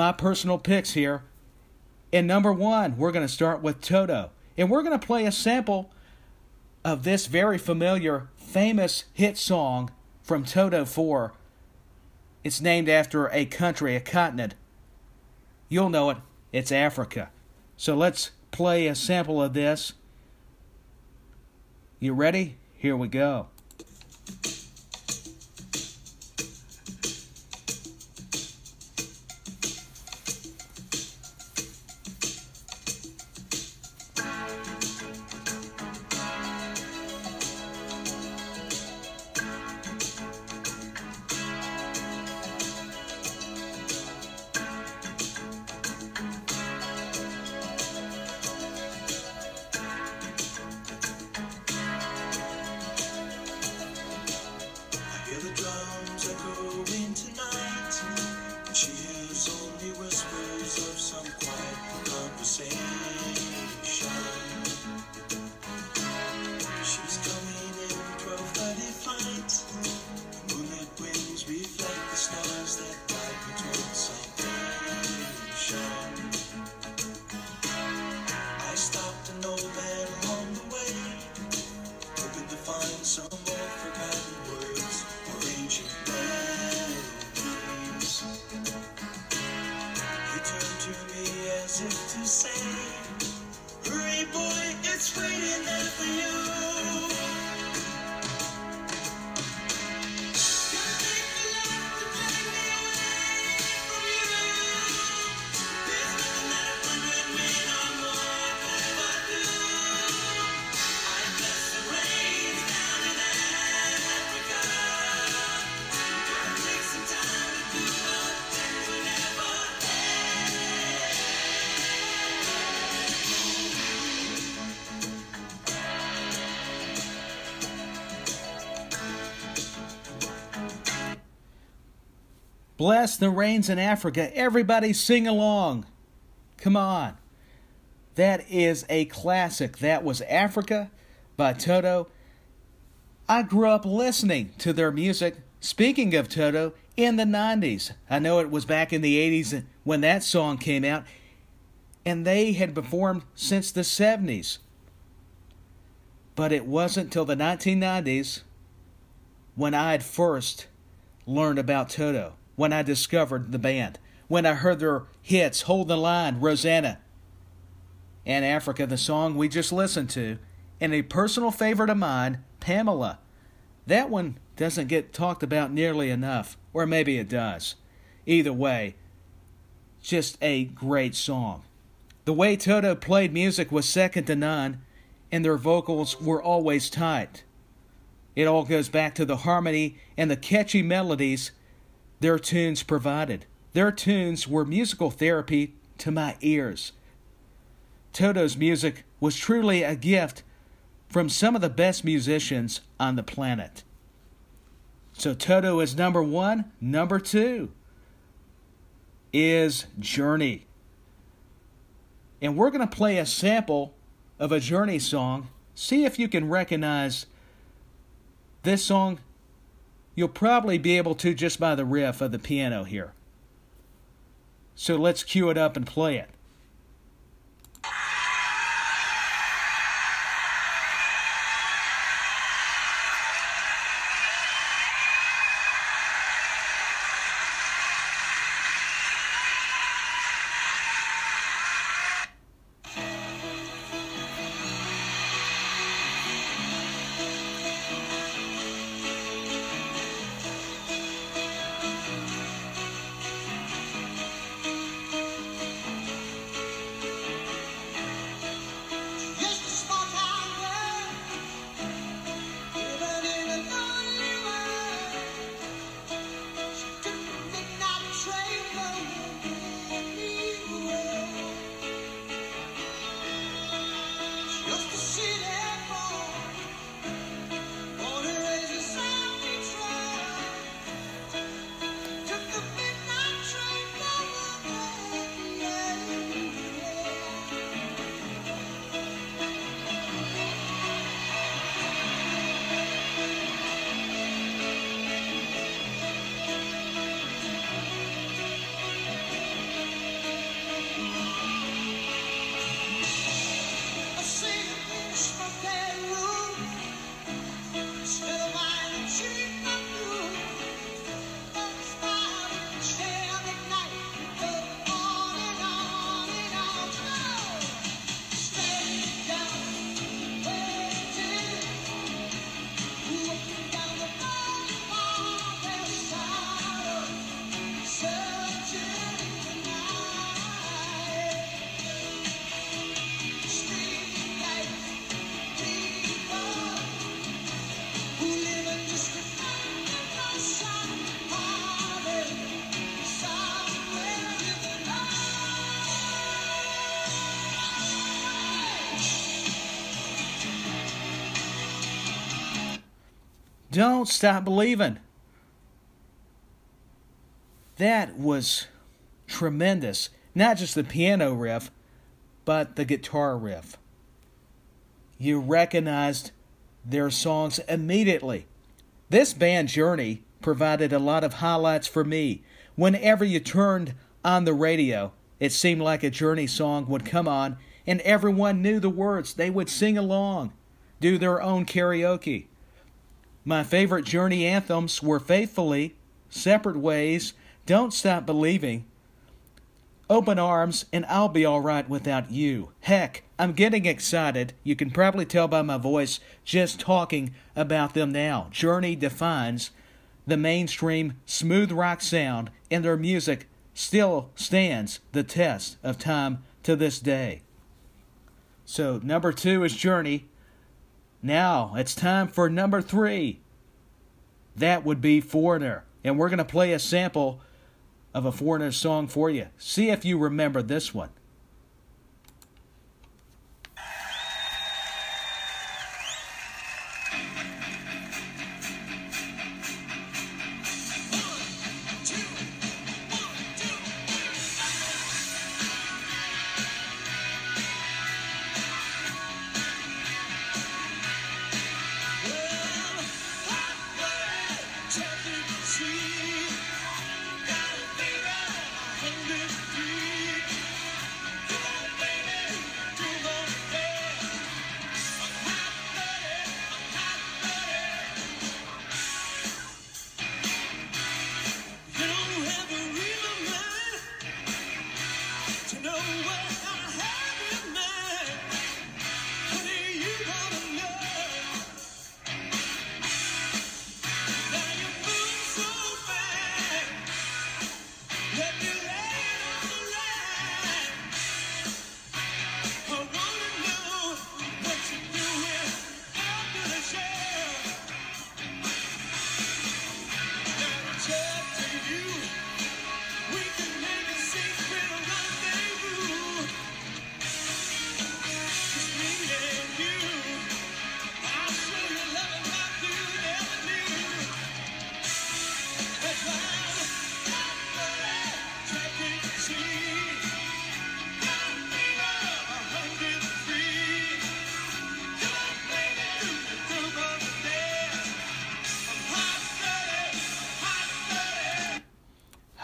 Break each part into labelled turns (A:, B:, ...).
A: my personal picks here. And number one, we're going to start with Toto. And we're going to play a sample of this very familiar, famous hit song from Toto 4. It's named after a country, a continent. You'll know it. It's Africa. So let's play a sample of this. You ready? Here we go. message to say. Hurry, boy, it's waiting there for you. Bless the rains in Africa. Everybody sing along. Come on. That is a classic. That was Africa by Toto. I grew up listening to their music. Speaking of Toto, in the 90s. I know it was back in the 80s when that song came out, and they had performed since the 70s. But it wasn't till the 1990s when I had first learned about Toto when I discovered the band, when I heard their hits Hold the Line, Rosanna, and Africa, the song we just listened to, and a personal favorite of mine, Pamela. That one doesn't get talked about nearly enough, or maybe it does. Either way, just a great song. The way Toto played music was second to none, and their vocals were always tight. It all goes back to the harmony and the catchy melodies their tunes provided. Their tunes were musical therapy to my ears. Toto's music was truly a gift from some of the best musicians on the planet. So Toto is number one. Number two is Journey. And we're going to play a sample of a Journey song. See if you can recognize this song You'll probably be able to just by the riff of the piano here. So let's cue it up and play it. Don't Stop Believing. That was tremendous. Not just the piano riff, but the guitar riff. You recognized their songs immediately. This band Journey provided a lot of highlights for me. Whenever you turned on the radio, it seemed like a Journey song would come on, and everyone knew the words. They would sing along, do their own karaoke. My favorite Journey anthems were Faithfully, Separate Ways, Don't Stop Believing, Open Arms, and I'll Be Alright Without You. Heck, I'm getting excited. You can probably tell by my voice just talking about them now. Journey defines the mainstream smooth rock sound, and their music still stands the test of time to this day. So, number two is Journey. Now, it's time for number three. That would be Foreigner. And we're going to play a sample of a Foreigner song for you. See if you remember this one.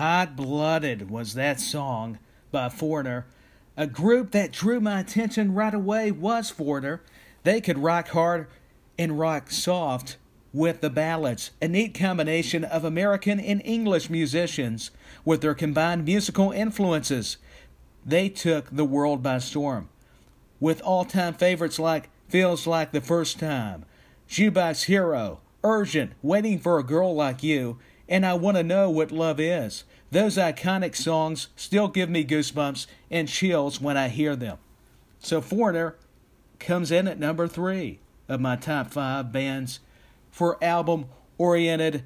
A: Hot Blooded was that song by Foreigner. A group that drew my attention right away was Foreigner. They could rock hard and rock soft with the ballads, a neat combination of American and English musicians with their combined musical influences. They took the world by storm. With all time favorites like Feels Like the First Time, Jukebox Hero, Urgent, Waiting for a Girl Like You, and I Want to Know What Love Is. Those iconic songs still give me goosebumps and chills when I hear them. So Foreigner comes in at number three of my top five bands for album oriented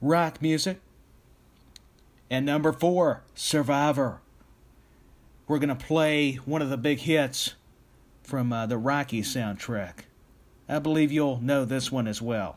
A: rock music. And number four, Survivor. We're going to play one of the big hits from uh, the Rocky soundtrack. I believe you'll know this one as well.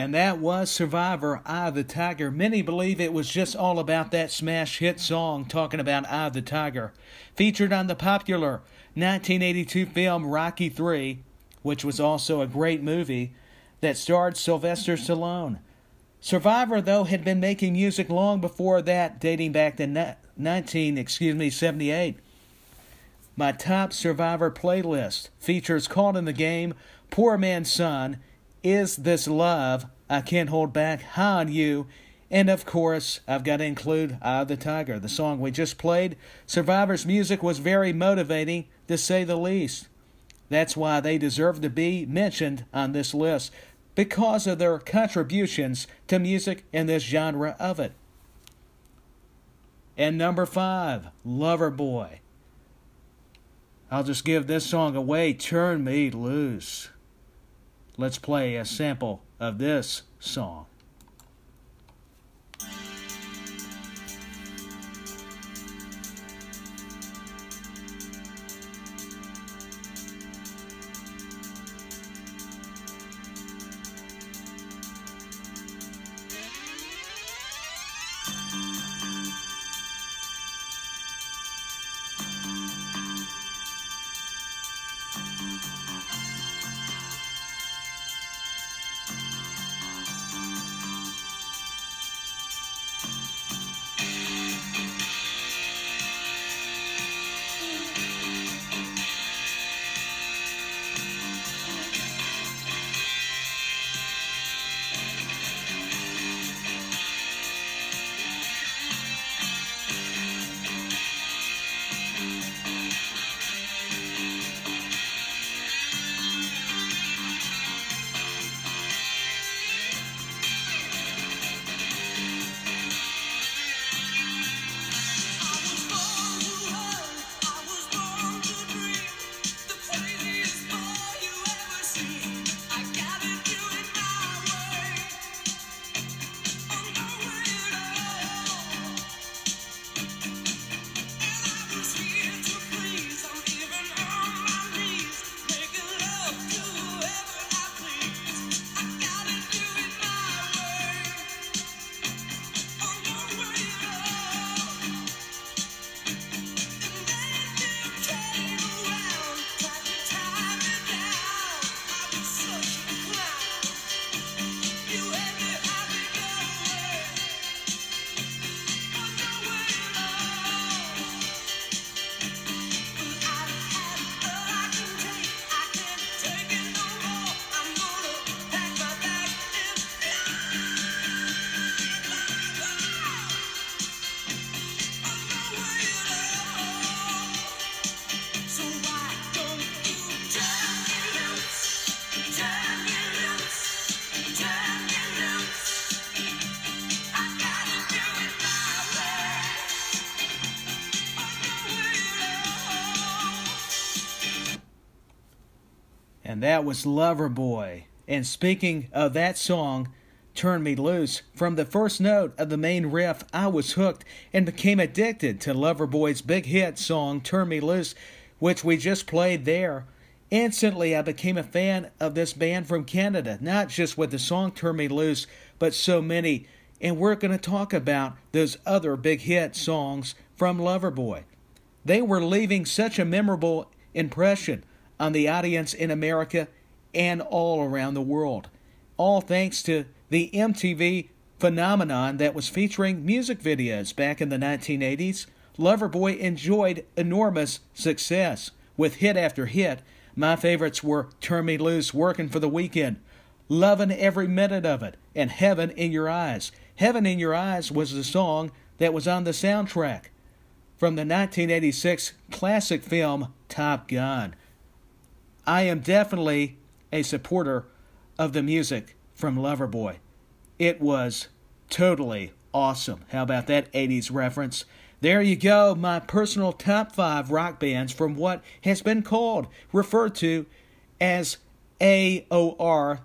A: And that was Survivor, Eye of the Tiger. Many believe it was just all about that smash hit song talking about Eye of the Tiger. Featured on the popular 1982 film Rocky III, which was also a great movie that starred Sylvester Stallone. Survivor, though, had been making music long before that, dating back to 19, excuse me, 78. My top Survivor playlist features Caught in the Game, Poor Man's Son, Is This Love, I Can't Hold Back, on You, and of course, I've got to include Eye of the Tiger, the song we just played. Survivor's music was very motivating, to say the least. That's why they deserve to be mentioned on this list because of their contributions to music in this genre of it. And number five, Loverboy. I'll just give this song away, Turn Me Loose. Let's play a sample of this song. That was Loverboy. And speaking of that song, Turn Me Loose, from the first note of the main riff, I was hooked and became addicted to Loverboy's big hit song, Turn Me Loose, which we just played there. Instantly, I became a fan of this band from Canada, not just with the song Turn Me Loose, but so many. And we're going to talk about those other big hit songs from Loverboy. They were leaving such a memorable impression on the audience in America and all around the world. All thanks to the MTV phenomenon that was featuring music videos back in the 1980s. Loverboy enjoyed enormous success with hit after hit. My favorites were Turn Me Loose, Working for the Weekend, Loving Every Minute of It, and Heaven in Your Eyes. Heaven in Your Eyes was the song that was on the soundtrack from the 1986 classic film Top Gun. I am definitely a supporter of the music from Loverboy. It was totally awesome. How about that 80s reference? There you go, my personal top five rock bands from what has been called, referred to as AOR,